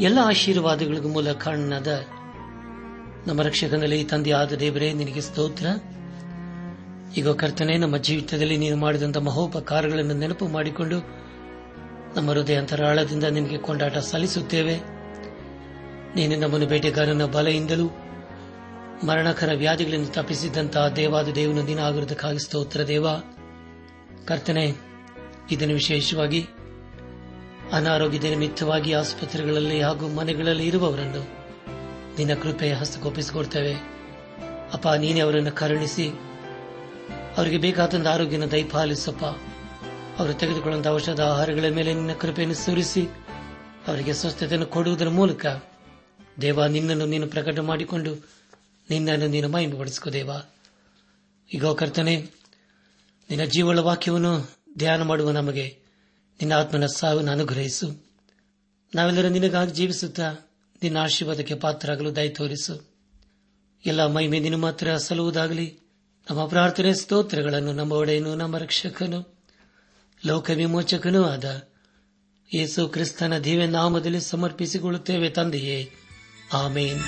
ಎಲ್ಲ ಆಶೀರ್ವಾದಗಳಿಗೂ ಮೂಲ ಕಾರಣನಾದ ನಮ್ಮ ರಕ್ಷಕನಲ್ಲಿ ತಂದೆಯಾದ ದೇವರೇ, ನಿನಗೆ ಸ್ತೋತ್ರ. ಈಗ ಕರ್ತನೆ, ನಮ್ಮ ಜೀವಿತದಲ್ಲಿ ನೀನು ಮಾಡಿದಂಥ ಮಹೋಪಕಾರಗಳನ್ನು ನೆನಪು ಮಾಡಿಕೊಂಡು ನಮ್ಮ ಹೃದಯ ಅಂತರಾಳದಿಂದ ನಿನಗೆ ಕೊಂಡಾಟ ಸಲ್ಲಿಸುತ್ತೇವೆ. ನೀನು ನಮ್ಮನ್ನು ಬೇಟೆಗಾರನ ಬಲೆಯಿಂದಲೂ ಮರಣಕರ ವ್ಯಾಧಿಗಳನ್ನು ತಪ್ಪಿಸಿದಂತಹ ದೇವಾದ ದೇವನ ದಿನ ಆಗಿರುವುದಕ್ಕಾಗಿ ಸ್ತೋತ್ರ ದೇವ. ಕರ್ತನೆ, ಇದನ್ನು ವಿಶೇಷವಾಗಿ ಅನಾರೋಗ್ಯದ ನಿಮಿತ್ತವಾಗಿ ಆಸ್ಪತ್ರೆಗಳಲ್ಲಿ ಹಾಗೂ ಮನೆಗಳಲ್ಲಿ ಇರುವವರನ್ನು ನಿನ್ನ ಕೃಪೆಯ ಹಸ್ತಗೊಪ್ಪಿಸಿಕೊಡ್ತೇವೆ ಅಪ್ಪ, ನೀನೇ ಅವರನ್ನು ಕರುಣಿಸಿ, ಅವರಿಗೆ ಬೇಕಾದಂಥ ಆರೋಗ್ಯನ ದಯಪಾಲಿಸಪ್ಪ. ಅವರು ತೆಗೆದುಕೊಳ್ಳುವಂಥ ಔಷಧ ಆಹಾರಗಳ ಮೇಲೆ ನಿನ್ನ ಕೃಪೆಯನ್ನು ಸುರಿಸಿ, ಅವರಿಗೆ ಸ್ವಸ್ಥತೆಯನ್ನು ಕೊಡುವುದರ ಮೂಲಕ ದೇವ, ನಿನ್ನನ್ನು ನೀನು ಪ್ರಕಟ ಮಾಡಿಕೊಂಡು ನಿನ್ನನ್ನು ನೀನು ಮಹಿಮೆಪಡಿಸಿಕೋ ದೇವ. ಈಗ ಕರ್ತನೆ, ನಿನ್ನ ಜೀವಳ ವಾಕ್ಯವನ್ನು ಧ್ಯಾನ ಮಾಡುವ ನಮಗೆ ನಿನ್ನ ಆತ್ಮನ ಸಾವನ್ನು ಅನುಗ್ರಹಿಸು ನಾವೆಲ್ಲರೂ ನಿನಗಾಗಿ ಜೀವಿಸುತ್ತಾ ನಿನ್ನ ಆಶೀರ್ವಾದಕ್ಕೆ ಪಾತ್ರರಾಗಲು ದಯ ತೋರಿಸು. ಎಲ್ಲ ಮಹಿಮೆ ನಿನ್ನ ಮಾತ್ರ ಸಲ್ಲುವುದಾಗಲಿ, ನಮ್ಮ ಪ್ರಾರ್ಥನೆ ಸ್ತೋತ್ರಗಳನ್ನು ನಮ್ಮ ಒಡೆಯನು, ನಮ್ಮ ರಕ್ಷಕನು, ಲೋಕ ವಿಮೋಚಕನೂ ಆದ ಯೇಸು ಕ್ರಿಸ್ತನ ದಿವ್ಯ ನಾಮದಲ್ಲಿ ಸಮರ್ಪಿಸಿಕೊಳ್ಳುತ್ತೇವೆ ತಂದೆಯೇ. ಆಮೇನ್.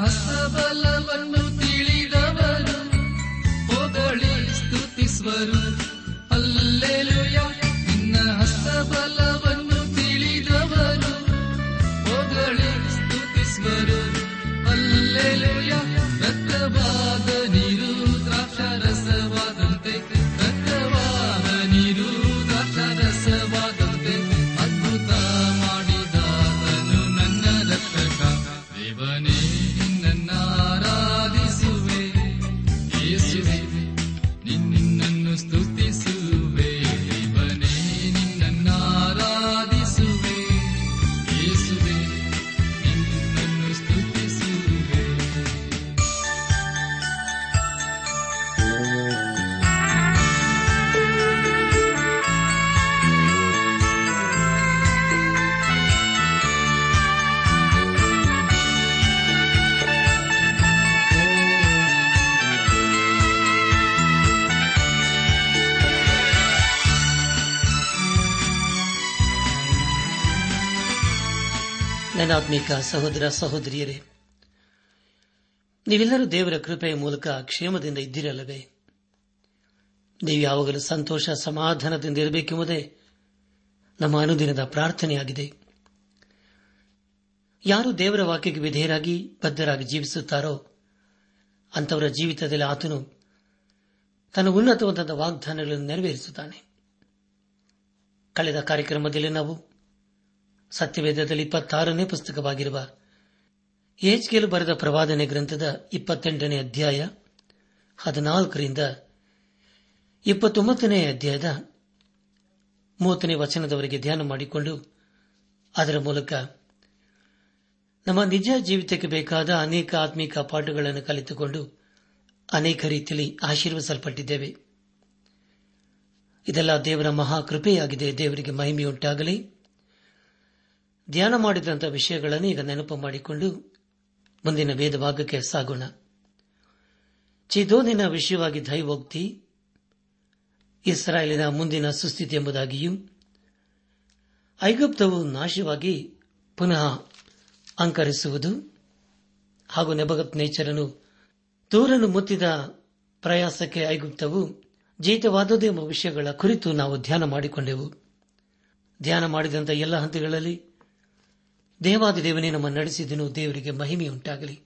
ಹಸಬಲ ನನ್ನಾತ್ಮಿಕ ಸಹೋದರ ಸಹೋದರಿಯರೇ, ನೀವೆಲ್ಲರೂ ದೇವರ ಕೃಪೆಯ ಮೂಲಕ ಕ್ಷೇಮದಿಂದ ಇದ್ದಿರಲ್ಲವೇ? ನೀವು ಯಾವಾಗಲೂ ಸಂತೋಷ ಸಮಾಧಾನದಿಂದ ಇರಬೇಕೆಂಬುದೇ ನಮ್ಮ ಅನುದಿನದ ಪ್ರಾರ್ಥನೆಯಾಗಿದೆ. ಯಾರು ದೇವರ ವಾಕ್ಯಕ್ಕೆ ವಿಧೇಯರಾಗಿ ಬದ್ಧರಾಗಿ ಜೀವಿಸುತ್ತಾರೋ ಅಂತವರ ಜೀವಿತದಲ್ಲಿ ಆತನು ತನ್ನ ಉನ್ನತವಾದ ವಾಗ್ದಾನಗಳನ್ನು ನೆರವೇರಿಸುತ್ತಾನೆ. ಕಳೆದ ಕಾರ್ಯಕ್ರಮದಲ್ಲಿ ನಾವು ಸತ್ಯವೇದದಲ್ಲಿ ಇಪ್ಪತ್ತಾರನೇ ಪುಸ್ತಕವಾಗಿರುವ ಏಜ್ಕೇಲು ಬರೆದ ಪ್ರವಾದನೆ ಗ್ರಂಥದ ಇಪ್ಪತ್ತೆಂಟನೇ ಅಧ್ಯಾಯ ಹದಿನಾಲ್ಕರಿಂದ ಇಪ್ಪತ್ತೊಂಬತ್ತನೇ ಅಧ್ಯಾಯದ ಮೂವತ್ತನೇ ವಚನದವರೆಗೆ ಧ್ಯಾನ ಮಾಡಿಕೊಂಡು ಅದರ ಮೂಲಕ ನಮ್ಮ ನಿಜ ಜೀವಿತಕ್ಕೆ ಬೇಕಾದ ಅನೇಕ ಆತ್ಮಿಕ ಪಾಠಗಳನ್ನು ಕಲಿತುಕೊಂಡು ಅನೇಕ ರೀತಿಯಲ್ಲಿ ಆಶೀರ್ವಿಸಲ್ಪಟ್ಟಿದ್ದೇವೆ. ಇದೆಲ್ಲ ದೇವರ ಮಹಾಕೃಪೆಯಾಗಿದೆ ದೇವರಿಗೆ ಮಹಿಮೆಯುಂಟಾಗಲಿ. ಧ್ಯಾನ ಮಾಡಿದಂತಹ ವಿಷಯಗಳನ್ನು ಈಗ ನೆನಪು ಮಾಡಿಕೊಂಡು ಮುಂದಿನ ಭೇದ ಭಾಗಕ್ಕೆ ಸಾಗೋಣ. ಚಿದೋನಿನ ವಿಷಯವಾಗಿ ದೈವೋಕ್ತಿ, ಇಸ್ರಾಯೇಲಿನ ಮುಂದಿನ ಸುಸ್ಥಿತಿ ಎಂಬುದಾಗಿಯೂ, ಐಗುಪ್ತವು ನಾಶವಾಗಿ ಪುನಃ ಅಂಕರಿಸುವುದು ಹಾಗೂ ನೆಬಗತ್ ನೇಚರನು ತೂರನ್ನು ಮುತ್ತಿದ ಪ್ರಯಾಸಕ್ಕೆ ಐಗುಪ್ತವು ಜೀತವಾದದ್ದು ಎಂಬ ವಿಷಯಗಳ ಕುರಿತು ನಾವು ಧ್ಯಾನ ಮಾಡಿಕೊಂಡೆವು. ಧ್ಯಾನ ಮಾಡಿದಂಥ ಎಲ್ಲ ಹಂತಗಳಲ್ಲಿ ದೇವಾದಿದೇವನೇ ನಮ್ಮ ನಡೆಸಿದನು ದೇವರಿಗೆ ಮಹಿಮೆಯುಂಟಾಗಲಿ.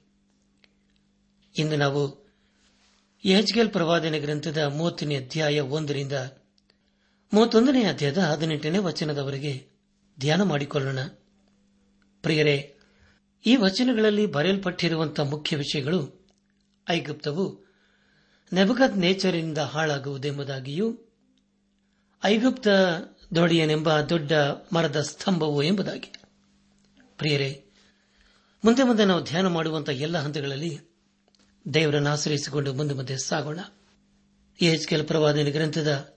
ಇಂದು ನಾವು ಯಜ್ಗೇಲ್ ಪ್ರವಾದನೆ ಗ್ರಂಥದ ಮೂವತ್ತನೇ ಅಧ್ಯಾಯ ಒಂದರಿಂದ ಮೂವತ್ತೊಂದನೇ ಅಧ್ಯಾಯದ ಹದಿನೆಂಟನೇ ವಚನದವರೆಗೆ ಧ್ಯಾನ ಮಾಡಿಕೊಳ್ಳೋಣ. ಪ್ರಿಯರೇ, ಈ ವಚನಗಳಲ್ಲಿ ಬರೆಯಲ್ಪಟ್ಟಿರುವಂತಹ ಮುಖ್ಯ ವಿಷಯಗಳು ಐಗುಪ್ತವು ನೆಬಗದ್ ನೇಚರಿಂದ ಹಾಳಾಗುವುದೆಂಬುದಾಗಿಯೂ, ಐಗುಪ್ತ ದೊಡೆಯನೆಂಬ ದೊಡ್ಡ ಮರದ ಸ್ತಂಭವು ಎಂಬುದಾಗಿ. ಪ್ರಿಯರೇ, ಮುಂದೆ ಮುಂದೆ ನಾವು ಧ್ಯಾನ ಮಾಡುವಂತಹ ಎಲ್ಲ ಹಂತಗಳಲ್ಲಿ ದೇವರನ್ನು ಆಶ್ರಯಿಸಿಕೊಂಡು ಮುಂದೆ ಮುಂದೆ ಸಾಗೋಣ. ಎಚ್ ಕೆಲ ಪ್ರವಾದನೆ ಗ್ರಂಥದ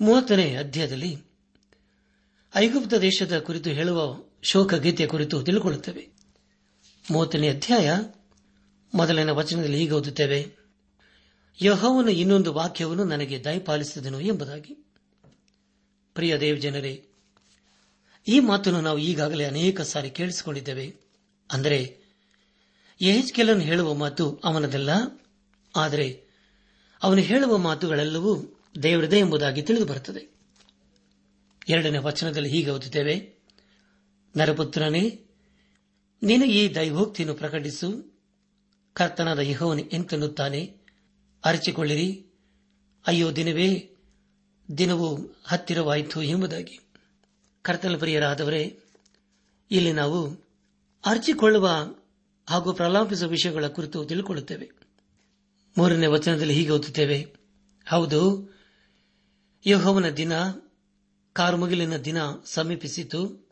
ಮೂವತ್ತನೇ ಅಧ್ಯಾಯದಲ್ಲಿ ಐಗುಪ್ತ ದೇಶದ ಕುರಿತು ಹೇಳುವ ಶೋಕ ಗೀತೆಯ ಕುರಿತು ತಿಳಿಕೊಳ್ಳುತ್ತೇವೆ. ಮೂವತ್ತನೇ ಅಧ್ಯಾಯ ಮೊದಲನೇ ವಚನದಲ್ಲಿ ಹೀಗೆ ಓದುತ್ತೇವೆ, ಯಹೋವನ ಇನ್ನೊಂದು ವಾಕ್ಯವನ್ನು ನನಗೆ ದಯಪಾಲಿಸಿದನು ಎಂಬುದಾಗಿ. ಪ್ರಿಯ ದೇವ್ ಜನರೇ ಈ ಮಾತನ್ನು ನಾವು ಈಗಾಗಲೇ ಅನೇಕ ಸಾರಿ ಕೇಳಿಸಿಕೊಂಡಿದ್ದೇವೆ. ಅಂದರೆ ಯಹೆಜ್ಕೆಲನ್ ಹೇಳುವ ಮಾತು ಅವನದಲ್ಲ, ಆದರೆ ಅವನು ಹೇಳುವ ಮಾತುಗಳೆಲ್ಲವೂ ದೇವರದೇ ಎಂಬುದಾಗಿ ತಿಳಿದು ಬರುತ್ತದೆ ಎರಡನೇ ವಚನದಲ್ಲಿ ಹೀಗೆ ಓದುತ್ತೇವೆ, ನರಪುತ್ರನೇ ನೀನು ಈ ದೈವೋಕ್ತಿಯನ್ನು ಪ್ರಕಟಿಸು, ಕರ್ತನಾದ ಯಹೋವನು ಎಂತೆನ್ನುತ್ತಾನೆ, ಅರಚಿಕೊಳ್ಳಿರಿ, ಅಯ್ಯೋ ದಿನವೇ, ದಿನವೂ ಹತ್ತಿರವಾಯಿತು ಎಂಬುದಾಗಿ. ಕರ್ತನ ಪ್ರಿಯರಾದವರೇ, ಇಲ್ಲಿ ನಾವು ಅರ್ಚಿಕೊಳ್ಳುವ ಹಾಗೂ ಪ್ರಲಾಪಿಸುವ ವಿಷಯಗಳ ಕುರಿತು ತಿಳಿಕೊಳ್ಳುತ್ತೇವೆ. ಮೂರನೇ ವಚನದಲ್ಲಿ ಹೀಗೆ ಓದುತ್ತೇವೆ. ಹೌದು, ಯಹೋವನ ದಿನ ಕಾರ್ಮುಗಿಲಿನ ದಿನ ಸಮೀಪಿಸಿತು.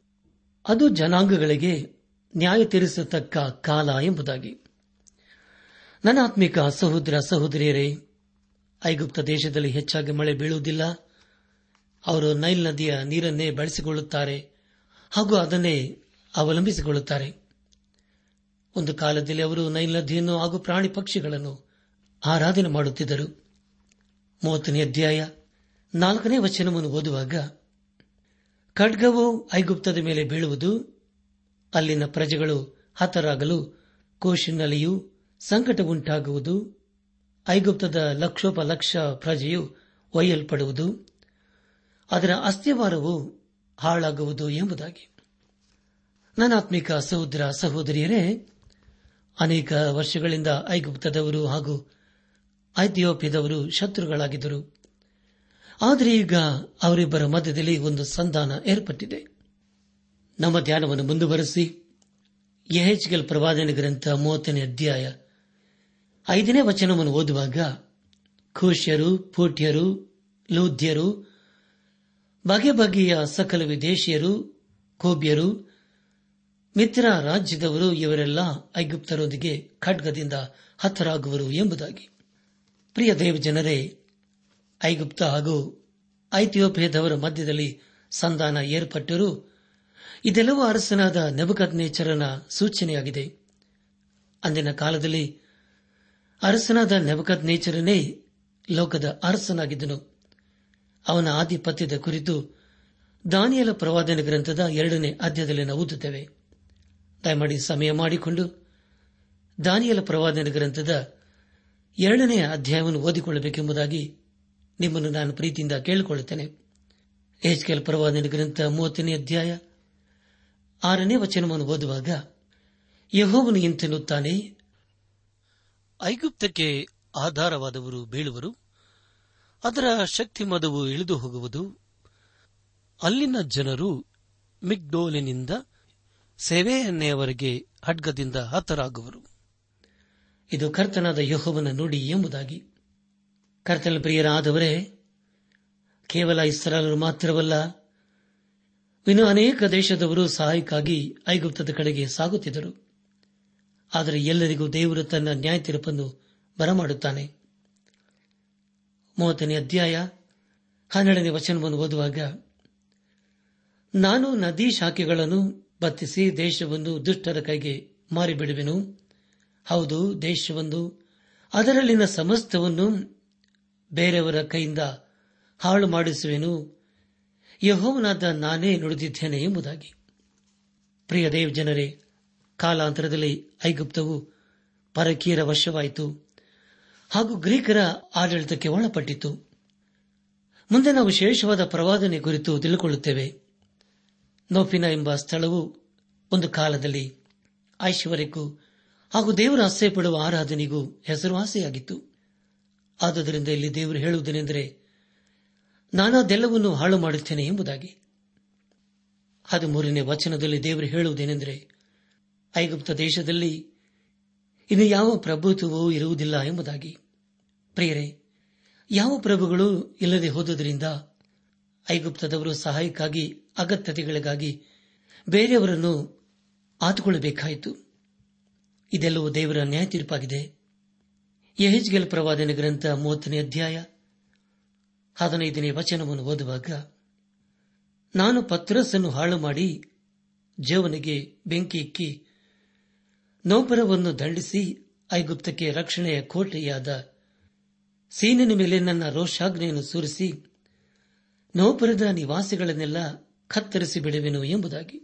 ಅದು ಜನಾಂಗಗಳಿಗೆ ನ್ಯಾಯ ತೀರಿಸತಕ್ಕ ಕಾಲ ಎಂಬುದಾಗಿ. ನನ್ನ ಆತ್ಮಿಕ ಸಹೋದರ ಸಹೋದರಿಯರೇ, ಐಗುಪ್ತ ದೇಶದಲ್ಲಿ ಹೆಚ್ಚಾಗಿ ಮಳೆ ಬೀಳುವುದಿಲ್ಲ. ಅವರು ನೈಲ್ ನದಿಯ ನೀರನ್ನೇ ಬಳಸಿಕೊಳ್ಳುತ್ತಾರೆ ಹಾಗೂ ಅದನ್ನೇ ಅವಲಂಬಿಸಿಕೊಳ್ಳುತ್ತಾರೆ. ಒಂದು ಕಾಲದಲ್ಲಿ ಅವರು ನೈಲ್ ನದಿಯನ್ನು ಹಾಗೂ ಪ್ರಾಣಿ ಪಕ್ಷಿಗಳನ್ನು ಆರಾಧನೆ ಮಾಡುತ್ತಿದ್ದರು. ಮೂವತ್ತನೇ ಅಧ್ಯಾಯ ನಾಲ್ಕನೇ ವಚನವನ್ನು ಓದುವಾಗ, ಖಡ್ಗವು ಐಗುಪ್ತದ ಮೇಲೆ ಬೀಳುವುದು, ಅಲ್ಲಿನ ಪ್ರಜೆಗಳು ಹತರಾಗಲು ಕೋಶಿನಲ್ಲಿಯೂ ಸಂಕಟ ಉಂಟಾಗುವುದು ಐಗುಪ್ತದ ಲಕ್ಷೋಪಲಕ್ಷ ಪ್ರಜೆಯು ಒಯ್ಯಲ್ಪಡುವುದು ಅದರ ಅಸ್ಥಿವಾರವು ಹಾಳಾಗುವುದು ಎಂಬುದಾಗಿ. ನನಾತ್ಮಿಕ ಸಹೋದರ ಸಹೋದರಿಯರೇ, ಅನೇಕ ವರ್ಷಗಳಿಂದ ಐಗುಪ್ತದವರು ಹಾಗೂ ಐಥಿಯೋಪ್ಯದವರು ಶತ್ರುಗಳಾಗಿದ್ದರು. ಆದರೆ ಈಗ ಅವರಿಬ್ಬರ ಮಧ್ಯದಲ್ಲಿ ಒಂದು ಸಂಧಾನ ಏರ್ಪಟ್ಟಿದೆ. ನಮ್ಮ ಧ್ಯಾನವನ್ನು ಮುಂದುವರೆಸಿ. ಯಹೆಚ್ಗಲ್ ಪ್ರವಾದನೆ ಗ್ರಂಥ ಮೂವತ್ತನೇ ಅಧ್ಯಾಯ ಐದನೇ ವಚನವನ್ನು ಓದುವಾಗ ಖುಷ್ಯರು ಪೂಟ್ಯರು, ಲೂದ್ಯರು ಬಗೆ ಬಗೆಯ ಸಕಲ ವಿದೇಶಿಯರು, ಕೋಬ್ಯರು, ಮಿತ್ರ ರಾಜ್ಯದವರು, ಇವರೆಲ್ಲ ಐಗುಪ್ತರೊಂದಿಗೆ ಖಡ್ಗದಿಂದ ಹತರಾಗುವರು ಎಂಬುದಾಗಿ. ಪ್ರಿಯ ದೇವ ಜನರೇ, ಐಗುಪ್ತ ಹಾಗೂ ಐಥಿಯೋಪಿಯದವರ ಮಧ್ಯದಲ್ಲಿ ಸಂಧಾನ ಏರ್ಪಟ್ಟರೂ ಇದೆಲ್ಲವೂ ಅರಸನಾದ ನೆಬಕದ್ನೇಚರನ ಸೂಚನೆಯಾಗಿದೆ. ಅಂದಿನ ಕಾಲದಲ್ಲಿ ಅರಸನಾದ ನೆಬಕತ್ ನೇಚರನೇ ಲೋಕದ ಅರಸನಾಗಿದ್ದನು. ಅವನ ಆಧಿಪತ್ಯದ ಕುರಿತು ದಾನಿಯಲ ಪ್ರವಾದನ ಗ್ರಂಥದ ಎರಡನೇ ಅಧ್ಯಾಯದಲ್ಲಿ ನಾವು ಓದುತ್ತೇವೆ. ದಯಮಾಡಿ ಸಮಯ ಮಾಡಿಕೊಂಡು ದಾನಿಯಲ ಪ್ರವಾದನ ಗ್ರಂಥದ ಎರಡನೇ ಅಧ್ಯಾಯವನ್ನು ಓದಿಕೊಳ್ಳಬೇಕೆಂಬುದಾಗಿ ನಿಮ್ಮನ್ನು ನಾನು ಪ್ರೀತಿಯಿಂದ ಕೇಳಿಕೊಳ್ಳುತ್ತೇನೆ. ಎಚ್ಕೆಲ್ ಪ್ರವಾದನ ಗ್ರಂಥ ಮೂವತ್ತನೇ ಅಧ್ಯಾಯ ಆರನೇ ವಚನವನ್ನು ಓದುವಾಗ ಯಹೋವನು ಇಂತೆನ್ನುತ್ತಾನೆ, ಐಗುಪ್ತಕ್ಕೆ ಆಧಾರವಾದವರು ಬೀಳುವರು. ಅದರ ಶಕ್ತಿ ಮದವು ಇಳಿದು ಹೋಗುವುದು. ಅಲ್ಲಿನ ಜನರು ಮಿಗ್ಡೋಲಿನಿಂದ ಸೇವೆಯನ್ನೆಯವರೆಗೆ ಅಡ್ಗದಿಂದ ಹತರಾಗುವರು. ಇದು ಕರ್ತನಾದ ಯೋಹವನ್ನು ನುಡಿ ಎಂಬುದಾಗಿ. ಕರ್ತನ ಪ್ರಿಯರಾದವರೇ, ಕೇವಲ ಇಸ್ರಾಲರು ಮಾತ್ರವಲ್ಲ, ಇನ್ನು ಅನೇಕ ದೇಶದವರು ಸಹಾಯಕ್ಕಾಗಿ ಐಗುಪ್ತದ ಕಡೆಗೆ ಸಾಗುತ್ತಿದ್ದರು. ಆದರೆ ಎಲ್ಲರಿಗೂ ದೇವರು ತನ್ನ ನ್ಯಾಯ ತೀರ್ಪನ್ನು ಬರಮಾಡುತ್ತಾನೆ. ಮೂವತ್ತನೇ ಅಧ್ಯಾಯ ಹನ್ನೆರಡನೇ ವಚನವನ್ನು ಓದುವಾಗ, ನಾನು ನದಿ ಶಾಖೆಗಳನ್ನು ಬತ್ತಿಸಿ ದೇಶವನ್ನು ದುಷ್ಟರ ಕೈಗೆ ಮಾರಿಬಿಡುವೆನು. ಹೌದು ದೇಶವನ್ನು ಅದರಲ್ಲಿನ ಸಮಸ್ತವನ್ನು ಬೇರೆಯವರ ಕೈಯಿಂದ ಹಾಳು ಮಾಡಿಸುವೆನು. ಯಹೋವನಾದ ನಾನೇ ನುಡಿದಿದ್ದೇನೆ ಎಂಬುದಾಗಿ. ಪ್ರಿಯ ದೇವ್ ಜನರೇ ಕಾಲಾಂತರದಲ್ಲಿ ಐಗುಪ್ತವು ಪರಕೀಯರ ವಶವಾಯಿತು. ಹಾಗೂ ಗ್ರೀಕರ ಆಡಳಿತಕ್ಕೆ ಒಳಪಟ್ಟಿತು. ಮುಂದೆ ನಾವು ವಿಶೇಷವಾದ ಪ್ರವಾದನೆ ಕುರಿತು ತಿಳಿದುಕೊಳ್ಳುತ್ತೇವೆ. ನೋಫಿನ ಎಂಬ ಸ್ಥಳವು ಒಂದು ಕಾಲದಲ್ಲಿ ಐಶ್ವರ್ಯಕ್ಕೂ ಹಾಗೂ ದೇವರ ಪಡುವ ಆರಾಧನೆಗೂ ಹೆಸರುವಾಸಿಯಾಗಿತ್ತು. ಆದುದರಿಂದ ಇಲ್ಲಿ ದೇವರು ಹೇಳುವುದೇನೆಂದರೆ, ನಾನದೆಲ್ಲವನ್ನು ಹಾಳು ಮಾಡುತ್ತೇನೆ ಎಂಬುದಾಗಿ. ಮೂರನೇ ವಚನದಲ್ಲಿ ದೇವರು ಹೇಳುವುದೇನೆಂದರೆ, ಐಗುಪ್ತ ದೇಶದಲ್ಲಿ ಇನ್ನು ಯಾವ ಪ್ರಭುತ್ವವೂ ಇರುವುದಿಲ್ಲ ಎಂಬುದಾಗಿ. ಪ್ರಿಯರೇ, ಯಾವ ಪ್ರಭುಗಳು ಇಲ್ಲದೆ ಹೋದುದರಿಂದ ಐಗುಪ್ತದವರು ಸಹಾಯಕ್ಕಾಗಿ, ಅಗತ್ಯತೆಗಳಿಗಾಗಿ ಬೇರೆಯವರನ್ನು ಆತುಕೊಳ್ಳಬೇಕಾಯಿತು. ಇದೆಲ್ಲವೂ ದೇವರ ನ್ಯಾಯ ತೀರ್ಪಾಗಿದೆ ಯಹೆಜ್ಗೆಲ್ ಪ್ರವಾದನೆ ಗ್ರಂಥ ಮೂವತ್ತನೇ ಅಧ್ಯಾಯ ಹದಿನೈದನೇ ವಚನವನ್ನು ಓದುವಾಗ, ನಾನು ಪತ್ರಸ್ಸನ್ನು ಹಾಳು ಮಾಡಿ ಜೀವನಿಗೆ ಬೆಂಕಿ ಇಕ್ಕಿ ನೌಪರವನ್ನು ದಂಡಿಸಿ ಐಗುಪ್ತಕ್ಕೆ ರಕ್ಷಣೆಯ ಕೋಟೆಯಾದ ಸೀನಿನ ಮೇಲೆ ನನ್ನ ರೋಷಾಗ್ನೆಯನ್ನು ಸುರಿಸಿ ನೌಪರದ ನಿವಾಸಿಗಳನ್ನೆಲ್ಲ ಕತ್ತರಿಸಿ ಬಿಡುವೆನು ಎಂಬುದಾಗಿ.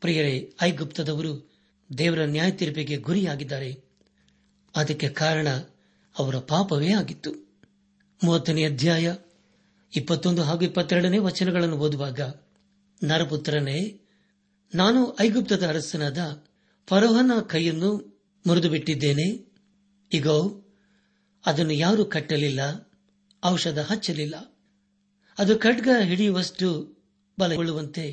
ಪ್ರಿಯರೇ, ಐಗುಪ್ತದವರು ದೇವರ ನ್ಯಾಯ ತೀರ್ಪಿಗೆ ಗುರಿಯಾಗಿದ್ದಾರೆ. ಅದಕ್ಕೆ ಕಾರಣ ಅವರ ಪಾಪವೇ ಆಗಿತ್ತು. ಮೂವತ್ತನೇ ಅಧ್ಯಾಯ ಇಪ್ಪತ್ತೊಂದು ಹಾಗೂ ಇಪ್ಪತ್ತೆರಡನೇ ವಚನಗಳನ್ನು ಓದುವಾಗ, ನರಪುತ್ರನೇ, ನಾನು ಐಗುಪ್ತದ ಅರಸನಾದ ಫರೋಹನ ಕೈಯನ್ನು ಮುರಿದು ಬಿಟ್ಟಿದ್ದೇನೆ ಈಗೋ ಅದನ್ನು ಯಾರೂ ಕಟ್ಟಲಿಲ್ಲ, ಔಷಧ ಹಚ್ಚಲಿಲ್ಲ. ಅದು ಖಡ್ಗ ಹಿಡಿಯುವಷ್ಟು ಬಲಗೊಳ್ಳುವಂತೆ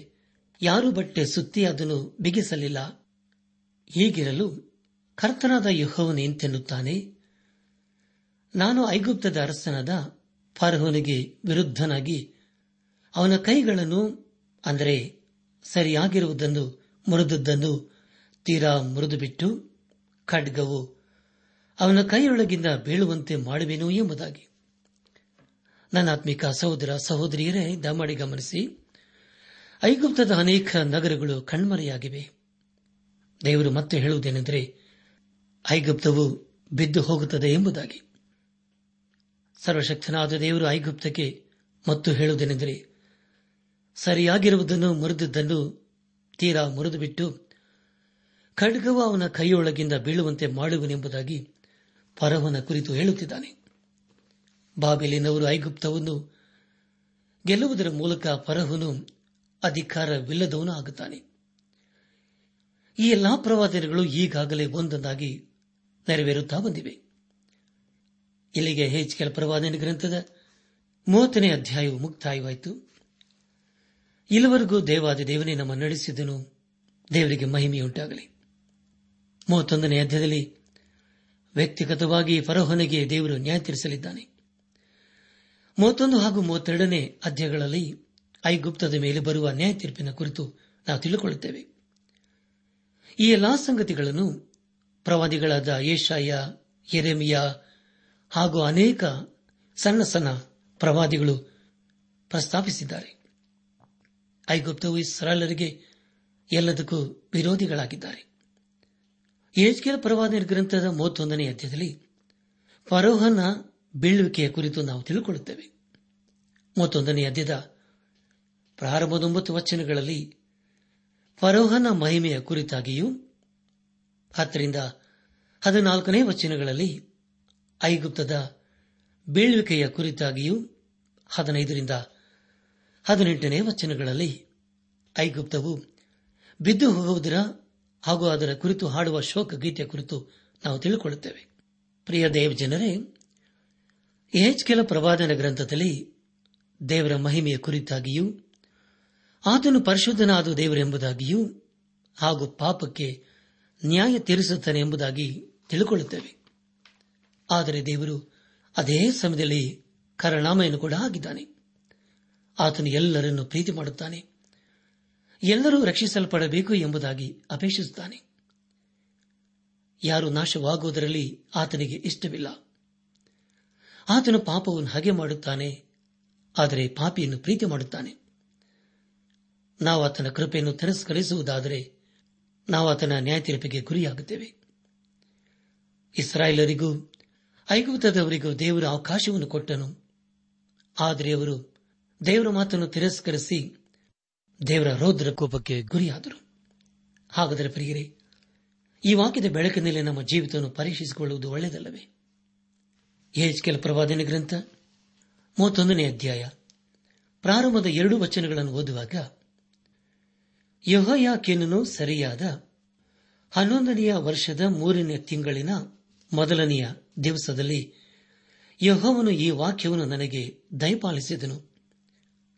ಯಾರು ಬಟ್ಟೆ ಸುತ್ತಿ ಅದನ್ನು ಬಿಗಿಸಲಿಲ್ಲ. ಹೀಗಿರಲು ಕರ್ತನಾದ ಯುಹೋವನು ಎಂತೆನ್ನುತ್ತಾನೆ ನಾನು ಐಗುಪ್ತದ ಅರಸನಾದ ಫರ್ಹೋನಿಗೆ ವಿರುದ್ಧನಾಗಿ ಅವನ ಕೈಗಳನ್ನು, ಅಂದರೆ ಸರಿಯಾಗಿರುವುದನ್ನು, ಮುರಿದದ್ದನ್ನು ತೀರಾ ಮುರಿದುಬಿಟ್ಟು ಖಡ್ಗವು ಅವನ ಕೈಯೊಳಗಿಂದ ಬೀಳುವಂತೆ ಮಾಡುವೆನು ಎಂಬುದಾಗಿ. ನನ್ನ ಆತ್ಮಿಕ ಸಹೋದರ, ಸಹೋದರಿಯರೇ, ದಮಾಡಿ ಗಮನಿಸಿ. ಐಗುಪ್ತದ ಅನೇಕ ನಗರಗಳು ಕಣ್ಮರೆಯಾಗಿವೆ. ದೇವರು ಮತ್ತೆ ಹೇಳುವುದೇನೆಂದರೆ, ಐಗುಪ್ತವು ಬಿದ್ದು ಹೋಗುತ್ತದೆ ಎಂಬುದಾಗಿ. ಸರ್ವಶಕ್ತನಾದ ದೇವರು ಐಗುಪ್ತಕ್ಕೆ ಮತ್ತು ಹೇಳುವುದೇನೆಂದರೆ, ಸರಿಯಾಗಿರುವುದನ್ನು ಮುರಿದದ್ದನ್ನು ತೀರಾ ಮುರಿದು ಬಿಟ್ಟು ಖಡ್ಗವು ಅವನ ಕೈಯೊಳಗಿಂದ ಬೀಳುವಂತೆ ಮಾಡುವನೆಂಬುದಾಗಿ ಪರವನ ಕುರಿತು ಹೇಳುತ್ತಿದ್ದಾನೆ. ಬಾಬೆಲಿನವರು ಐಗುಪ್ತವನ್ನು ಗೆಲ್ಲುವುದರ ಮೂಲಕ ಪರಹನು ಅಧಿಕಾರವಿಲ್ಲದವನು ಆಗುತ್ತಾನೆ. ಈ ಎಲ್ಲಾ ಪ್ರವಾದನೆಗಳು ಈಗಾಗಲೇ ಒಂದೊಂದಾಗಿ ನೆರವೇರುತ್ತಾ ಬಂದಿವೆ. ಇಲ್ಲಿಗೆ ಕೆಲ ಪ್ರವಾದನೆ ಗ್ರಂಥದ ಮೂವತ್ತನೇ ಅಧ್ಯಾಯವು ಮುಕ್ತಾಯವಾಯಿತು. ಇಲ್ಲಿವರೆಗೂ ದೇವಾದಿ ದೇವನೇ ನಮ್ಮ ನಡೆಸಿದನು. ದೇವರಿಗೆ ಮಹಿಮೆಯುಂಟಾಗಲಿ. ಮೂವತ್ತೊಂದನೇ ಅಧ್ಯಾಯದಲ್ಲಿ ವ್ಯಕ್ತಿಗತವಾಗಿ ಫರೋಹನಿಗೆ ದೇವರು ನ್ಯಾಯ ತೀರಿಸಲಿದ್ದಾನೆ. ಮೂವತ್ತೊಂದು ಹಾಗೂ ಮೂವತ್ತೆರಡನೇ ಅಧ್ಯಾಯಗಳಲ್ಲಿ ಐಗುಪ್ತದ ಮೇಲೆ ಬರುವ ನ್ಯಾಯ ತೀರ್ಪಿನ ಕುರಿತು ನಾವು ತಿಳಿದುಕೊಳ್ಳುತ್ತೇವೆ. ಈ ಎಲ್ಲಾ ಸಂಗತಿಗಳನ್ನು ಪ್ರವಾದಿಗಳಾದ ಏಷಾಯ ಎರೆಮಿಯ ಹಾಗೂ ಅನೇಕ ಸಣ್ಣ ಸಣ್ಣ ಪ್ರವಾದಿಗಳು ಪ್ರಸ್ತಾಪಿಸಿದ್ದಾರೆ. ಐಗುಪ್ತವು ಇಸ್ರಾಲರಿಗೆ ಎಲ್ಲದಕ್ಕೂ ವಿರೋಧಿಗಳಾಗಿದ್ದಾರೆ. ಏಜ್ಕೆಲ್ ಪರವಾದ ಗ್ರಂಥದ ಮೂವತ್ತೊಂದನೇ ಅಧ್ಯಾಯದಲ್ಲಿ ಫರೋಹನ ಬೀಳುವಿಕೆಯ ಕುರಿತು ನಾವು ತಿಳಿದುಕೊಳ್ಳುತ್ತೇವೆ ಮೂವತ್ತೊಂದನೇ ಅಧ್ಯದ ಪ್ರಾರಂಭದೊಂಬತ್ತು ವಚನಗಳಲ್ಲಿ ಫರೋಹನ ಮಹಿಮೆಯ ಕುರಿತಾಗಿಯೂ ಹತ್ತರಿಂದ ಹದಿನಾಲ್ಕನೇ ವಚನಗಳಲ್ಲಿ ಐಗುಪ್ತದ ಬೀಳುವಿಕೆಯ ಕುರಿತಾಗಿಯೂ, ಹದಿನೈದರಿಂದ ಹದಿನೆಂಟನೇ ವಚನಗಳಲ್ಲಿ ಐಗುಪ್ತವು ಬಿದ್ದು ಹೋಗುವುದರ ಹಾಗೂ ಅದರ ಕುರಿತು ಹಾಡುವ ಶೋಕ ಗೀತೆಯ ಕುರಿತು ನಾವು ತಿಳಿದುಕೊಳ್ಳುತ್ತೇವೆ ಪ್ರಿಯ ದೇವ್ ಜನರೇ ಕೆಲ ಪ್ರವಾದನ ಗ್ರಂಥದಲ್ಲಿ ದೇವರ ಮಹಿಮೆಯ ಕುರಿತಾಗಿಯೂ, ಆತನು ಪರಿಶುದ್ಧನಾದ ದೇವರೆಂಬುದಾಗಿಯೂ ಹಾಗೂ ಪಾಪಕ್ಕೆ ನ್ಯಾಯ ತೀರಿಸುತ್ತಾನೆ ಎಂಬುದಾಗಿ ತಿಳಿದುಕೊಳ್ಳುತ್ತೇವೆ ಆದರೆ ದೇವರು ಅದೇ ಸಮಯದಲ್ಲಿ ಕರನಾಮೆಯನ್ನು ಕೂಡ ಆಗಿದ್ದಾನೆ. ಆತನು ಎಲ್ಲರನ್ನು ಪ್ರೀತಿ ಮಾಡುತ್ತಾನೆ. ಎಲ್ಲರೂ ರಕ್ಷಿಸಲ್ಪಡಬೇಕು ಎಂಬುದಾಗಿ ಅಪೇಕ್ಷಿಸುತ್ತಾನೆ. ಯಾರು ನಾಶವಾಗುವುದರಲ್ಲಿ ಆತನಿಗೆ ಇಷ್ಟವಿಲ್ಲ. ಆತನು ಪಾಪವನ್ನು ಹಾಗೆ ಮಾಡುತ್ತಾನೆ, ಆದರೆ ಪಾಪಿಯನ್ನು ಪ್ರೀತಿ ಮಾಡುತ್ತಾನೆ. ನಾವು ಆತನ ಕೃಪೆಯನ್ನು ತಿರಸ್ಕರಿಸುವುದಾದರೆ ನಾವು ಆತನ ನ್ಯಾಯ ಗುರಿಯಾಗುತ್ತೇವೆ. ಇಸ್ರಾಯೇಲರಿಗೂ, ಐಗುಪ್ತದವರಿಗೂ ದೇವರ ಅವಕಾಶವನ್ನು ಕೊಟ್ಟನು. ಆದರೆ ಅವರು ದೇವರ ಮಾತನ್ನು ತಿರಸ್ಕರಿಸಿ ದೇವರ ರೌದ್ರ ಕೋಪಕ್ಕೆ ಗುರಿಯಾದರು. ಹಾಗಾದರೆ ಪ್ರಿಯರೇ, ಈ ವಾಕ್ಯದ ಬೆಳಕಿನಲ್ಲಿ ನಮ್ಮ ಜೀವಿತವನ್ನು ಪರೀಕ್ಷಿಸಿಕೊಳ್ಳುವುದು ಒಳ್ಳೆಯದಲ್ಲವೇ? ಕೆಲ ಪ್ರವಾದನೆ ಗ್ರಂಥ, ಮೂವತ್ತೊಂದನೇ ಅಧ್ಯಾಯ. ಪ್ರಾರಂಭದ ಎರಡು ವಚನಗಳನ್ನು ಓದುವಾಗ, ಯಹೋಯಾಕೇನನು ಸರಿಯಾದ ಹನ್ನೊಂದನೆಯ ವರ್ಷದ ಮೂರನೇ ತಿಂಗಳಿನ ಮೊದಲನೆಯ ದಿವಸದಲ್ಲಿ ಯಹೋವನು ಈ ವಾಕ್ಯವನ್ನು ನನಗೆ ದಯಪಾಲಿಸಿದನು.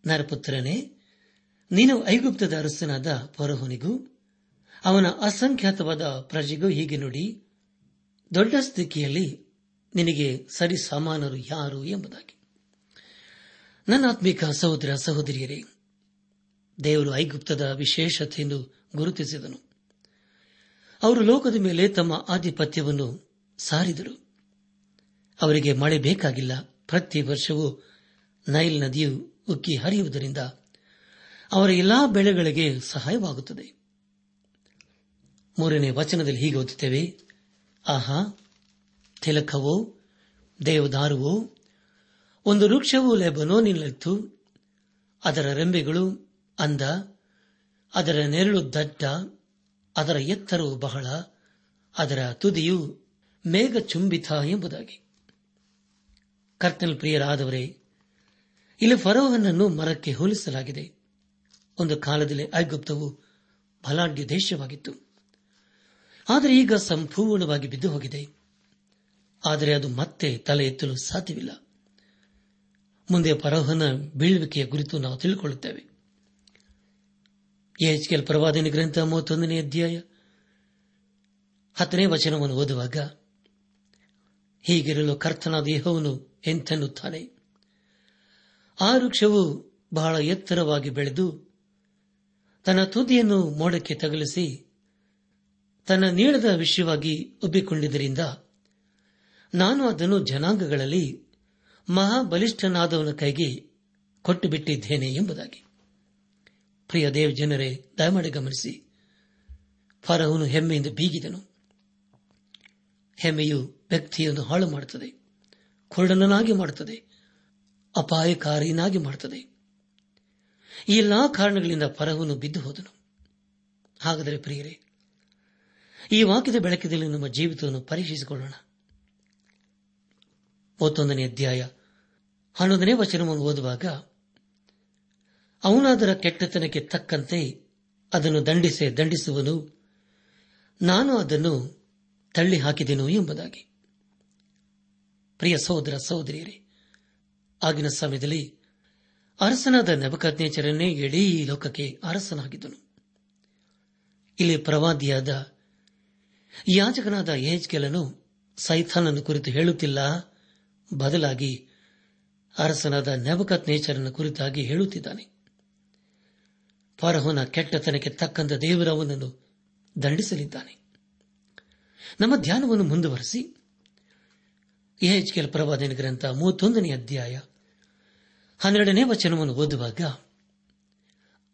ನರಪುತ್ರನೇ ನೀನು ಐಗುಪ್ತದ ಅರಸನಾದ ಪರಹುನಿಗೂ ಅವನ ಅಸಂಖ್ಯಾತವಾದ ಪ್ರಜೆಗೂ ಹೀಗೆ ನುಡಿ, ದೊಡ್ಡ ಸ್ಥಿತಿಯಲ್ಲಿ ನಿನಗೆ ಸರಿ ಸಮಾನರು ಯಾರು ಎಂಬುದಾಗಿ. ನನ್ನ ಆತ್ಮಿಕ ಸಹೋದರ ಸಹೋದರಿಯರೇ, ದೇವರು ಐಗುಪ್ತದ ವಿಶೇಷತೆಯನ್ನು ಗುರುತಿಸಿದನು. ಅವರು ಲೋಕದ ಮೇಲೆ ತಮ್ಮ ಆಧಿಪತ್ಯವನ್ನು ಸಾರಿದರು. ಅವರಿಗೆ ಮಳೆ ಬೇಕಾಗಿಲ್ಲ. ಪ್ರತಿ ವರ್ಷವೂ ನೈಲ್ ನದಿಯು ಉಕ್ಕಿ ಹರಿಯುವುದರಿಂದ ಅವರ ಎಲ್ಲಾ ಬೆಳೆಗಳಿಗೆ ಸಹಾಯವಾಗುತ್ತದೆ. ಮೂರನೇ ವಚನದಲ್ಲಿ ಹೀಗೆ ಓದುತ್ತೇವೆ. ಆಹಾ, ತಿಲಕವೋ, ದೇವದಾರುವೋ, ಒಂದು ವೃಕ್ಷವು ಲೆಬನೋನಿನಲ್ಲಿತ್ತು ಅದರ ರೆಂಬೆಗಳು ಅಂದ, ಅದರ ನೆರಳು ದಟ್ಟ ಅದರ ಎತ್ತರವು ಬಹಳ, ಅದರ ತುದಿಯು ಮೇಘ ಚುಂಬಿತ ಎಂಬುದಾಗಿ. ಕರ್ತನಲ್ ಪ್ರಿಯರಾದವರೇ, ಇಲ್ಲಿ ಫರೋಹನನ್ನು ಮರಕ್ಕೆ ಹೋಲಿಸಲಾಗಿದೆ. ಒಂದು ಕಾಲದಲ್ಲಿ ಐಗುಪ್ತವು ಬಲಾಢ್ಯ ದೇಶವಾಗಿತ್ತು. ಆದರೆ ಈಗ ಸಂಪೂರ್ಣವಾಗಿ ಬಿದ್ದು ಹೋಗಿದೆ ಆದರೆ ಅದು ಮತ್ತೆ ತಲೆ ಎತ್ತಲು ಸಾಧ್ಯವಿಲ್ಲ. ಮುಂದೆ ಪರೋಹನ ಬೀಳುವಿಕೆಯ ಕುರಿತು ನಾವು ತಿಳಿದುಕೊಳ್ಳುತ್ತೇವೆ ಎಚ್ಕೆಲ್ ಪ್ರವಾದನ ಗ್ರಂಥ ಮೂವತ್ತೊಂದನೇ ಅಧ್ಯಾಯ ಹತ್ತನೇ ವಚನವನ್ನು ಓದುವಾಗ, ಹೀಗಿರಲು ಕರ್ತನಾದ ದೇಹವನ್ನು ಎಂತೆನ್ನುತ್ತಾನೆ. ಆ ವೃಕ್ಷವು ಬಹಳ ಎತ್ತರವಾಗಿ ಬೆಳೆದು ತನ್ನ ತುದಿಯನ್ನು ಮೋಡಕ್ಕೆ ತಗಲಿಸಿ ತನ್ನ ನೀಳದ ವಿಷಯವಾಗಿ ಒಬ್ಬಿಕೊಂಡಿದ್ದರಿಂದ ನಾನು ಅದನ್ನು ಜನಾಂಗಗಳಲ್ಲಿ ಮಹಾಬಲಿಷ್ಠನಾದವನ ಕೈಗೆ ಕೊಟ್ಟು ಬಿಟ್ಟಿದ್ದೇನೆ ಎಂಬುದಾಗಿ. ಪ್ರಿಯ ದೇವ್ ಜನರೇ, ದಯಮಾಡಿ ಗಮನಿಸಿ. ಫರಹುನು ಹೆಮ್ಮೆಯಿಂದ ಬೀಗಿದನು. ಹೆಮ್ಮೆಯು ವ್ಯಕ್ತಿಯನ್ನು ಹಾಳು ಮಾಡುತ್ತದೆ ಕುರುಡನನ್ನಾಗಿ ಮಾಡುತ್ತದೆ ಅಪಾಯಕಾರಿಯನಾಗಿ ಮಾಡುತ್ತದೆ. ಈ ಎಲ್ಲಾ ಕಾರಣಗಳಿಂದ ಫರವನು ಬಿದ್ದು ಹೋದನು. ಹಾಗಾದರೆ ಪ್ರಿಯರೇ, ಈ ವಾಕ್ಯದ ಬೆಳಕಿನಲ್ಲಿ ನಮ್ಮ ಜೀವಿತವನ್ನು ಪರೀಕ್ಷಿಸಿಕೊಳ್ಳೋಣ. ಮತ್ತೊಂದನೇ ಅಧ್ಯಾಯ ಹನ್ನೊಂದನೇ ವಚನವನ್ನು ಓದುವಾಗ, ಅವನಾದರ ಕೆಟ್ಟತನಕ್ಕೆ ತಕ್ಕಂತೆ ಅದನ್ನು ದಂಡಿಸೆ, ದಂಡಿಸುವನು, ನಾನು ಅದನ್ನು ತಳ್ಳಿ ಹಾಕಿದೆನು ಎಂಬುದಾಗಿ. ಪ್ರಿಯ ಸಹೋದರ, ಸಹೋದರಿಯರೇ, ಆಗಿನ ಸಮಯದಲ್ಲಿ ಅರಸನಾದ ನೆಬಕಜ್ಞೇಚರನ್ನೇ ಇಡೀ ಲೋಕಕ್ಕೆ ಅರಸನಾಗಿದ್ದನು. ಇಲ್ಲಿ ಪ್ರವಾದಿಯಾದ ಯಾಜಕನಾದ ಯೇಜ್ಕೆಲನು ಸೈಥಾನನ್ನು ಕುರಿತು ಹೇಳುತ್ತಿಲ್ಲ, ಬದಲಾಗಿ ಅರಸನಾದ ನೆಬಕತ್ ಕುರಿತಾಗಿ ಹೇಳುತ್ತಿದ್ದಾನೆ. ಫರಹೋನ ಕೆಟ್ಟತನಕ್ಕೆ ತಕ್ಕಂತ ದೇವರವನನ್ನು ದಂಡಿಸಲಿದ್ದಾನೆ. ನಮ್ಮ ಧ್ಯಾನವನ್ನು ಮುಂದುವರೆಸಿ. ಎಚ್ಕೆಲ್ ಪ್ರವಾದನ ಗ್ರಂಥ ಮೂವತ್ತೊಂದನೇ ಅಧ್ಯಾಯ ಹನ್ನೆರಡನೇ ವಚನವನ್ನು ಓದುವಾಗ,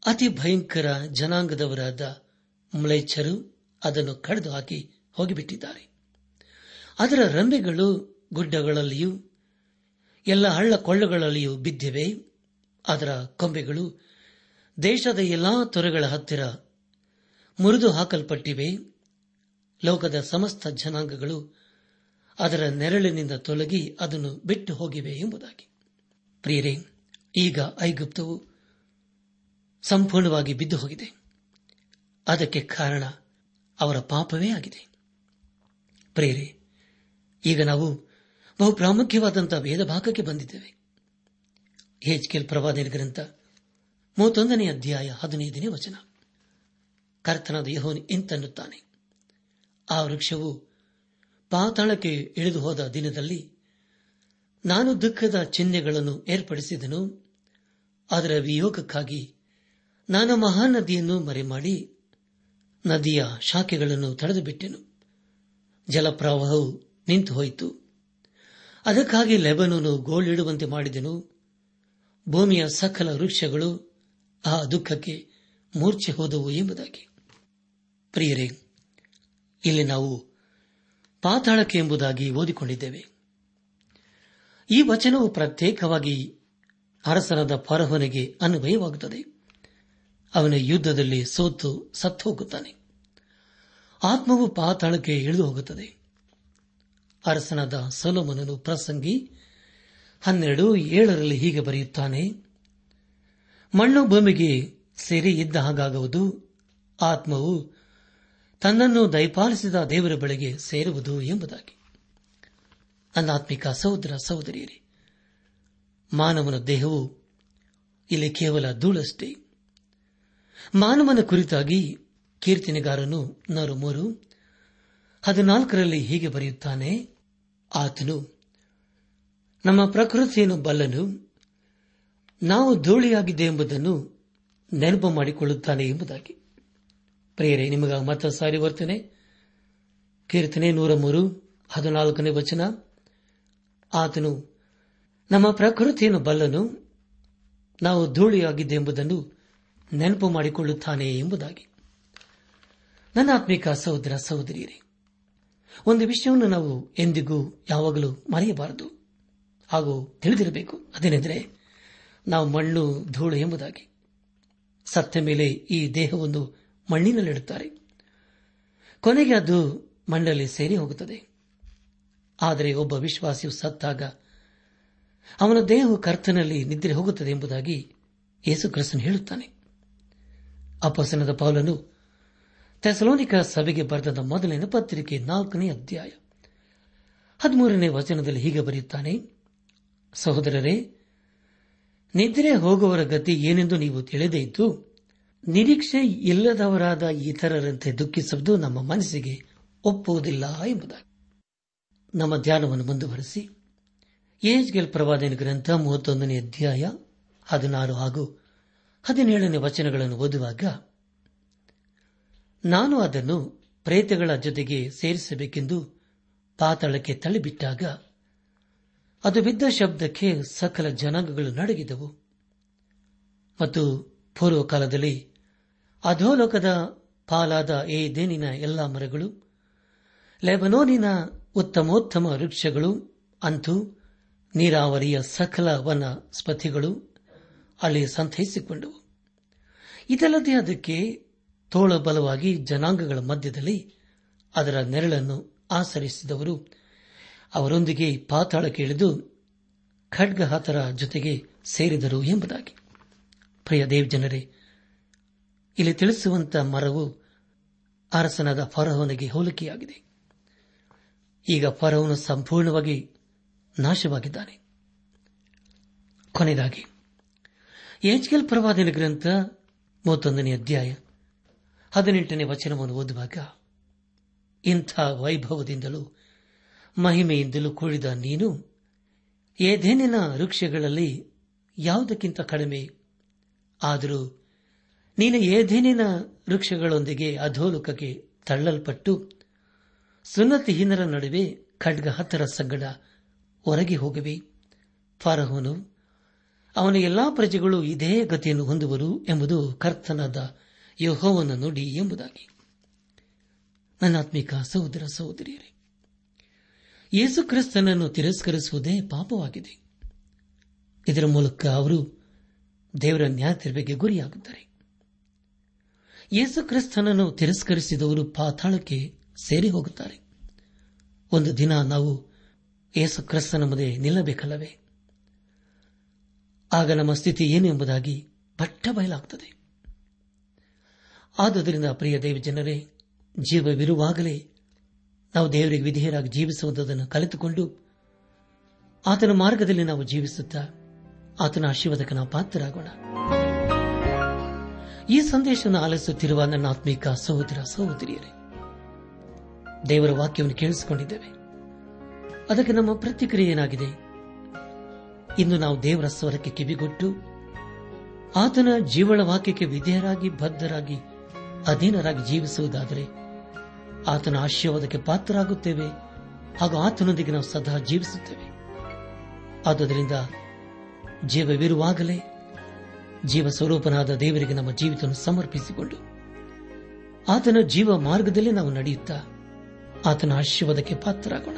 ಅತಿ ಭಯಂಕರ ಜನಾಂಗದವರಾದ ಮ್ಲೇಚ್ಛರು ಅದನ್ನು ಕಡಿದು ಹಾಕಿ ಹೋಗಿಬಿಟ್ಟಿದ್ದಾರೆ. ಅದರ ರಂಬೆಗಳು ಗುಡ್ಡಗಳಲ್ಲಿಯೂ, ಎಲ್ಲ ಹಳ್ಳ ಕೊಳ್ಳಗಳಲ್ಲಿಯೂ ಬಿದ್ದಿವೆ. ಅದರ ಕೊಂಬೆಗಳು ದೇಶದ ಎಲ್ಲಾ ತೊರೆಗಳ ಹತ್ತಿರ ಮುರಿದು ಹಾಕಲ್ಪಟ್ಟಿವೆ. ಲೋಕದ ಸಮಸ್ತ ಜನಾಂಗಗಳು ಅದರ ನೆರಳಿನಿಂದ ತೊಲಗಿ ಅದನ್ನು ಬಿಟ್ಟು ಹೋಗಿವೆ ಎಂಬುದಾಗಿ. ಪ್ರಿಯರೇ ಈಗ ಐಗುಪ್ತವು ಸಂಪೂರ್ಣವಾಗಿ ಬಿದ್ದು ಹೋಗಿದೆ. ಅದಕ್ಕೆ ಕಾರಣ ಅವರ ಪಾಪವೇ ಆಗಿದೆ. ಪ್ರೇರೆ ಈಗ ನಾವು ಬಹು ಪ್ರಾಮುಖ್ಯವಾದಂತಹ ವೇದ ಭಾಗಕ್ಕೆ ಬಂದಿದ್ದೇವೆ. ಹೆಚ್ಕೆಲ್ ಪ್ರವಾದನ ಗ್ರಂಥ ಮೂವತ್ತೊಂದನೇ ಅಧ್ಯಾಯ ಹದಿನೈದನೇ ವಚನ. ಕರ್ತನಾದ ಯಹೋನ್ ಇಂತನ್ನುತ್ತಾನೆ. ಆ ವೃಕ್ಷವು ಪಾತಾಳಕ್ಕೆ ಇಳಿದು ಹೋದ ದಿನದಲ್ಲಿ ನಾನು ದುಃಖದ ಚಿಹ್ನೆಗಳನ್ನು ಏರ್ಪಡಿಸಿದನು ಅದರ ವಿಯೋಗಕ್ಕಾಗಿ ನಾನು ಮಹಾನದಿಯನ್ನು ಮರೆಮಾಡಿ ನದಿಯ ಶಾಖೆಗಳನ್ನು ತಡೆದು ಬಿಟ್ಟೆನು ಜಲಪ್ರವಾಹವು ನಿಂತು ಹೋಯಿತು. ಅದಕ್ಕಾಗಿ ಲೆಬನನ್ನು ಗೋಳಿಡುವಂತೆ ಮಾಡಿದೆನು. ಭೂಮಿಯ ಸಕಲ ವೃಕ್ಷಗಳು ಆ ದುಃಖಕ್ಕೆ ಮೂರ್ಛೆ ಹೋದವು ಎಂಬುದಾಗಿ. ಪ್ರಿಯರೇ, ಇಲ್ಲಿ ನಾವು ಪಾತಾಳಕ್ಕೆ ಎಂಬುದಾಗಿ ಓದಿಕೊಂಡಿದ್ದೇವೆ. ಈ ವಚನವು ಪ್ರತ್ಯೇಕವಾಗಿ ಅರಸನಾದ ಫರಹನಿಗೆ ಅನ್ವಯವಾಗುತ್ತದೆ. ಅವನ ಯುದ್ಧದಲ್ಲಿ ಸೋತು ಸತ್ತು ಹೋಗುತ್ತಾನೆ ಆತ್ಮವು ಪಾತಾಳಕ್ಕೆ ಇಳಿದು ಹೋಗುತ್ತದೆ ಅರಸನಾದ ಸೊಲೋಮನನು ಪ್ರಸಂಗಿ, ಹನ್ನೆರಡು, ಏಳರಲ್ಲಿ ಹೀಗೆ ಬರೆಯುತ್ತಾನೆ, ಮಣ್ಣು ಭೂಮಿಗೆ ಸೇರಿ ಇದ್ದ ಹಾಗಾಗುವುದು, ಆತ್ಮವು ತನ್ನನ್ನು ದಯಪಾಲಿಸಿದ ದೇವರ ಬಳಿಗೆ ಸೇರುವುದು ಎಂಬುದಾಗಿ. ಅನಾತ್ಮಿಕ ಸಹೋದರ ಸಹೋದರಿಯರೇ ಮಾನವನ ದೇಹವು ಇಲ್ಲಿ ಕೇವಲ ಧೂಳಷ್ಟೇ. ಮಾನವನ ಕುರಿತಾಗಿ ಕೀರ್ತನೆಗಾರನು ನಾರು ಮೂರು ಹದಿನಾಲ್ಕರಲ್ಲಿ ಹೀಗೆ ಬರೆಯುತ್ತಾನೆ, ಆತನು, ನಮ್ಮ ಪ್ರಕೃತಿಯನ್ನು ಬಲ್ಲನು, ನಾವು ಧೂಳಿಯಾಗಿದೆ ಎಂಬುದನ್ನು ನೆನಪು ಮಾಡಿಕೊಳ್ಳುತ್ತಾನೆ ಎಂಬುದಾಗಿ. ಪ್ರಿಯರೇ ನಿಮಗ ಮತ ಸಾರಿ ವರ್ತನೆ. ಕೀರ್ತನೆ ನೂರ ಮೂರು ಹದಿನಾಲ್ಕನೇ ವಚನ. ಆತನು ನಮ್ಮ ಪ್ರಕೃತಿಯನ್ನು ಬಲ್ಲನು ನಾವು ಧೂಳಿಯಾಗಿದ್ದೆ ಎಂಬುದನ್ನು ನೆನಪು ಮಾಡಿಕೊಳ್ಳುತ್ತಾನೆ ಎಂಬುದಾಗಿ. ನನ್ನ ಆತ್ಮಿಕ ಸಹೋದರ ಸಹೋದರಿಯರೇ, ಒಂದು ವಿಷಯವನ್ನು ನಾವು ಎಂದಿಗೂ ಯಾವಾಗಲೂ ಮರೆಯಬಾರದು. ಹಾಗೂ ತಿಳಿದಿರಬೇಕು, ಅದೇನೆಂದರೆ ನಾವು ಮಣ್ಣು, ಧೂಳು ಎಂಬುದಾಗಿ. ಸತ್ತ ಮೇಲೆ ಈ ದೇಹವನ್ನು ಮಣ್ಣಿನಲ್ಲಿಡುತ್ತಾರೆ. ಕೊನೆಗೆ ಅದು ಮಣ್ಣಲ್ಲಿ ಸೇರಿ ಹೋಗುತ್ತದೆ. ಆದರೆ ಒಬ್ಬ ವಿಶ್ವಾಸಿಯು ಸತ್ತಾಗ ಅವನ ದೇಹವು ಕರ್ತನಲ್ಲಿ ನಿದ್ರೆ ಹೋಗುತ್ತದೆ ಎಂಬುದಾಗಿ ಯೇಸು ಕ್ರಿಸ್ತನ್ ಹೇಳುತ್ತಾನೆ. ಅಪಸನದ ಪೌಲನು ತೆಸಲೋನಿಕ ಸಭೆಗೆ ಬರೆದ ಮೊದಲನೇ ಪತ್ರಿಕೆ ನಾಲ್ಕನೇ ಅಧ್ಯಾಯ ಹದಿಮೂರನೇ ವಚನದಲ್ಲಿ ಹೀಗೆ ಬರೆಯುತ್ತಾನೆ, ಸಹೋದರರೇ, ನಿದ್ರೆ ಹೋಗುವವರ ಗತಿ ಏನೆಂದು ನೀವು ತಿಳಿದೇ ಇದ್ದು, ನಿರೀಕ್ಷೆ ಇಲ್ಲದವರಾದ ಇತರರಂತೆ ದುಃಖಿಸುವುದು ನಮ್ಮ ಮನಸ್ಸಿಗೆ ಒಪ್ಪುವುದಿಲ್ಲ ಎಂಬುದಾಗಿ. ನಮ್ಮ ಧ್ಯಾನವನ್ನು ಮುಂದುವರೆಸಿ. ಏಜ್ಗೆಲ್ ಪ್ರವಾದನ ಗ್ರಂಥ ಮೂವತ್ತೊಂದನೇ ಅಧ್ಯಾಯ ಹದಿನಾರು ಹಾಗೂ ಹದಿನೇಳನೇ ವಚನಗಳನ್ನು ಓದುವಾಗ, ನಾನು ಅದನ್ನು ಪ್ರೇತಗಳ ಜೊತೆಗೆ ಸೇರಿಸಬೇಕೆಂದು ಪಾತಾಳಕ್ಕೆ ತಳ್ಳಿಬಿಟ್ಟಾಗ, ಅದು ಬಿದ್ದ ಶಬ್ದಕ್ಕೆ ಸಕಲ ಜನಾಂಗಗಳು ನಡಗಿದವು. ಮತ್ತು ಪೂರ್ವಕಾಲದಲ್ಲಿ ಅಧೋಲೋಕದ ಪಾಲಾದ ಏ ದೇನಿನ ಎಲ್ಲಾ ಮರಗಳು, ಲೆಬನೋನಿನ ಉತ್ತಮೋತ್ತಮ ವೃಕ್ಷಗಳು, ಅಂತೂ ನೀರಾವರಿಯ ಸಕಲ ವನ ಸ್ಪತಿಗಳು ಅಲ್ಲಿ ಸಂತೈಸಿಕೊಂಡವು. ಇದಲ್ಲದೆ ಅದಕ್ಕೆ ತೋಳಬಲವಾಗಿ ಜನಾಂಗಗಳ ಮಧ್ಯದಲ್ಲಿ ಅದರ ನೆರಳನ್ನು ಆಸರಿಸಿದವರು. ಅವರೊಂದಿಗೆ ಪಾತಾಳಕ್ಕೆ ಇಳಿದು ಖಡ್ಗಹಾತರ ಜೊತೆಗೆ ಸೇರಿದರು ಎಂಬುದಾಗಿ. ಪ್ರಿಯ ದೇವ್ ಜನರೇ ಇಲ್ಲಿ ತಿಳಿಸುವಂತ ಮರವು ಅರಸನಾದ ಫರಹವನಿಗೆ ಹೋಲಿಕೆಯಾಗಿದೆ. ಈಗ ಫರವನು ಸಂಪೂರ್ಣವಾಗಿ ನಾಶವಾಗಿದ್ದಾನೆ. ಕೊನೆಯದಾಗಿ ಎಚ್ಕೆಲ್ ಪ್ರವಾದನ ಗ್ರಂಥ ಮೂವತ್ತೊಂದನೇ ಅಧ್ಯಾಯ ಹದಿನೆಂಟನೇ ವಚನವನ್ನು ಓದುವಾಗ, ಇಂಥ ವೈಭವದಿಂದಲೂ ಮಹಿಮೆಯಿಂದಲೂ ಕೂಡಿದ ನೀನು ಏಧೇನಿನ ವೃಕ್ಷಗಳಲ್ಲಿ ಯಾವುದಕ್ಕಿಂತ ಕಡಿಮೆ? ಆದರೂ ನೀನು ಏಧೇನಿನ ವೃಕ್ಷಗಳೊಂದಿಗೆ ಅಧೋಲುಕಕ್ಕೆ ತಳ್ಳಲ್ಪಟ್ಟು ಸುನ್ನತಿಹೀನರ ನಡುವೆ ಖಡ್ಗ ಹತ್ತರ ಸಂಗಡ ಹೊರಗೆ ಹೋಗಿವೆ. ಫಾರಹೋನು, ಅವನ ಎಲ್ಲಾ ಪ್ರಜೆಗಳು ಇದೇ ಗತಿಯನ್ನು ಹೊಂದುವರು ಎಂಬುದು ಕರ್ತನಾದ ಯೋಹೋವನ ನುಡಿ ಎಂಬುದಾಗಿ. ನನ್ನಾತ್ಮಿಕ ಸಹೋದರ ಸಹೋದರಿಯರೇ, ಯೇಸು ಕ್ರಿಸ್ತನನ್ನು ತಿರಸ್ಕರಿಸುವುದೇ ಪಾಪವಾಗಿದೆ. ಇದರ ಮೂಲಕ ಅವರು ದೇವರ ನ್ಯಾಯತಿರ್ಬೆಗೆ ಗುರಿಯಾಗುತ್ತಾರೆ ಯೇಸು ಕ್ರಿಸ್ತನನ್ನು ತಿರಸ್ಕರಿಸಿದವರು ಪಾತಾಳಕ್ಕೆ ಸೇರಿ ಹೋಗುತ್ತಾರೆ ಒಂದು ದಿನ ನಾವು ಯೇಸು ಕ್ರಿಸ್ತನ ಮುಂದೆ ನಿಲ್ಲಬೇಕಲ್ಲವೇ? ಆಗ ನಮ್ಮ ಸ್ಥಿತಿ ಏನು ಎಂಬುದಾಗಿ ಪಟ್ಟ ಬಯಲಾಗುತ್ತದೆ ಆದುದರಿಂದ ಪ್ರಿಯ ದೇವ ಜನರೇ ಜೀವವಿರುವಾಗಲೇ ನಾವು ದೇವರಿಗೆ ವಿಧೇಯರಾಗಿ ಜೀವಿಸುವುದನ್ನು ಕಲಿತುಕೊಂಡು ಆತನ ಮಾರ್ಗದಲ್ಲಿ ನಾವು ಜೀವಿಸುತ್ತಾ ಆತನ ಆಶೀರ್ವಾದಕ್ಕೆ ನಾವು ಪಾತ್ರರಾಗೋಣ. ಈ ಸಂದೇಶವನ್ನು ಆಲಿಸುತ್ತಿರುವ ನನ್ನ ಆತ್ಮೀಕ ಸಹೋದರ ಸಹೋದರಿಯರೇ, ದೇವರ ವಾಕ್ಯವನ್ನು ಕೇಳಿಸಿಕೊಂಡಿದ್ದೇವೆ. ಅದಕ್ಕೆ ನಮ್ಮ ಪ್ರತಿಕ್ರಿಯೆ ಏನಾಗಿದೆ? ಇಂದು ನಾವು ದೇವರ ಸ್ವರಕ್ಕೆ ಕಿವಿಗೊಟ್ಟು, ಆತನ ಜೀವಳ ವಾಕ್ಯಕ್ಕೆ ವಿಧೇಯರಾಗಿ, ಬದ್ಧರಾಗಿ, ಅಧೀನರಾಗಿ ಜೀವಿಸುವುದಾದರೆ, ಆತನ ಆಶೀರ್ವಾದಕ್ಕೆ ಪಾತ್ರರಾಗುತ್ತೇವೆ, ಹಾಗೂ ಆತನೊಂದಿಗೆ ನಾವು ಸದಾ ಜೀವಿಸುತ್ತೇವೆ. ಆದುದರಿಂದ ಜೀವವಿರುವಾಗಲೇ ಜೀವ ಸ್ವರೂಪನಾದ ದೇವರಿಗೆ ನಮ್ಮ ಜೀವಿತ ಸಮರ್ಪಿಸಿಕೊಂಡು, ಆತನ ಜೀವ ಮಾರ್ಗದಲ್ಲಿ ನಾವು ನಡೆಯುತ್ತಾ, ಆತನ ಆಶೀರ್ವಾದಕ್ಕೆ ಪಾತ್ರರಾಗೋಣ.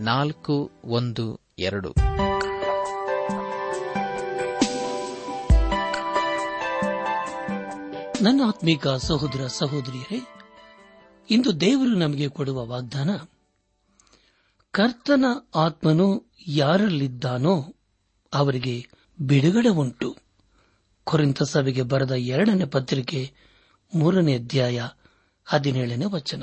ನಾಲ್ಕು, ಒಂದು, ಎರಡು. ನನ್ನ ಆತ್ಮೀಕ ಸಹೋದರ ಸಹೋದರಿಯರೇ, ಇಂದು ದೇವರು ನಮಗೆ ಕೊಡುವ ವಾಗ್ದಾನ, ಕರ್ತನ ಆತ್ಮನು ಯಾರಲ್ಲಿದ್ದಾನೋ ಅವರಿಗೆ ಬಿಡುಗಡೆ ಉಂಟು. ಕೊರಿಂತ ಸಭೆಗೆ ಬರೆದ ಎರಡನೇ ಪತ್ರಿಕೆ ಮೂರನೇ ಅಧ್ಯಾಯ ಹದಿನೇಳನೇ ವಚನ.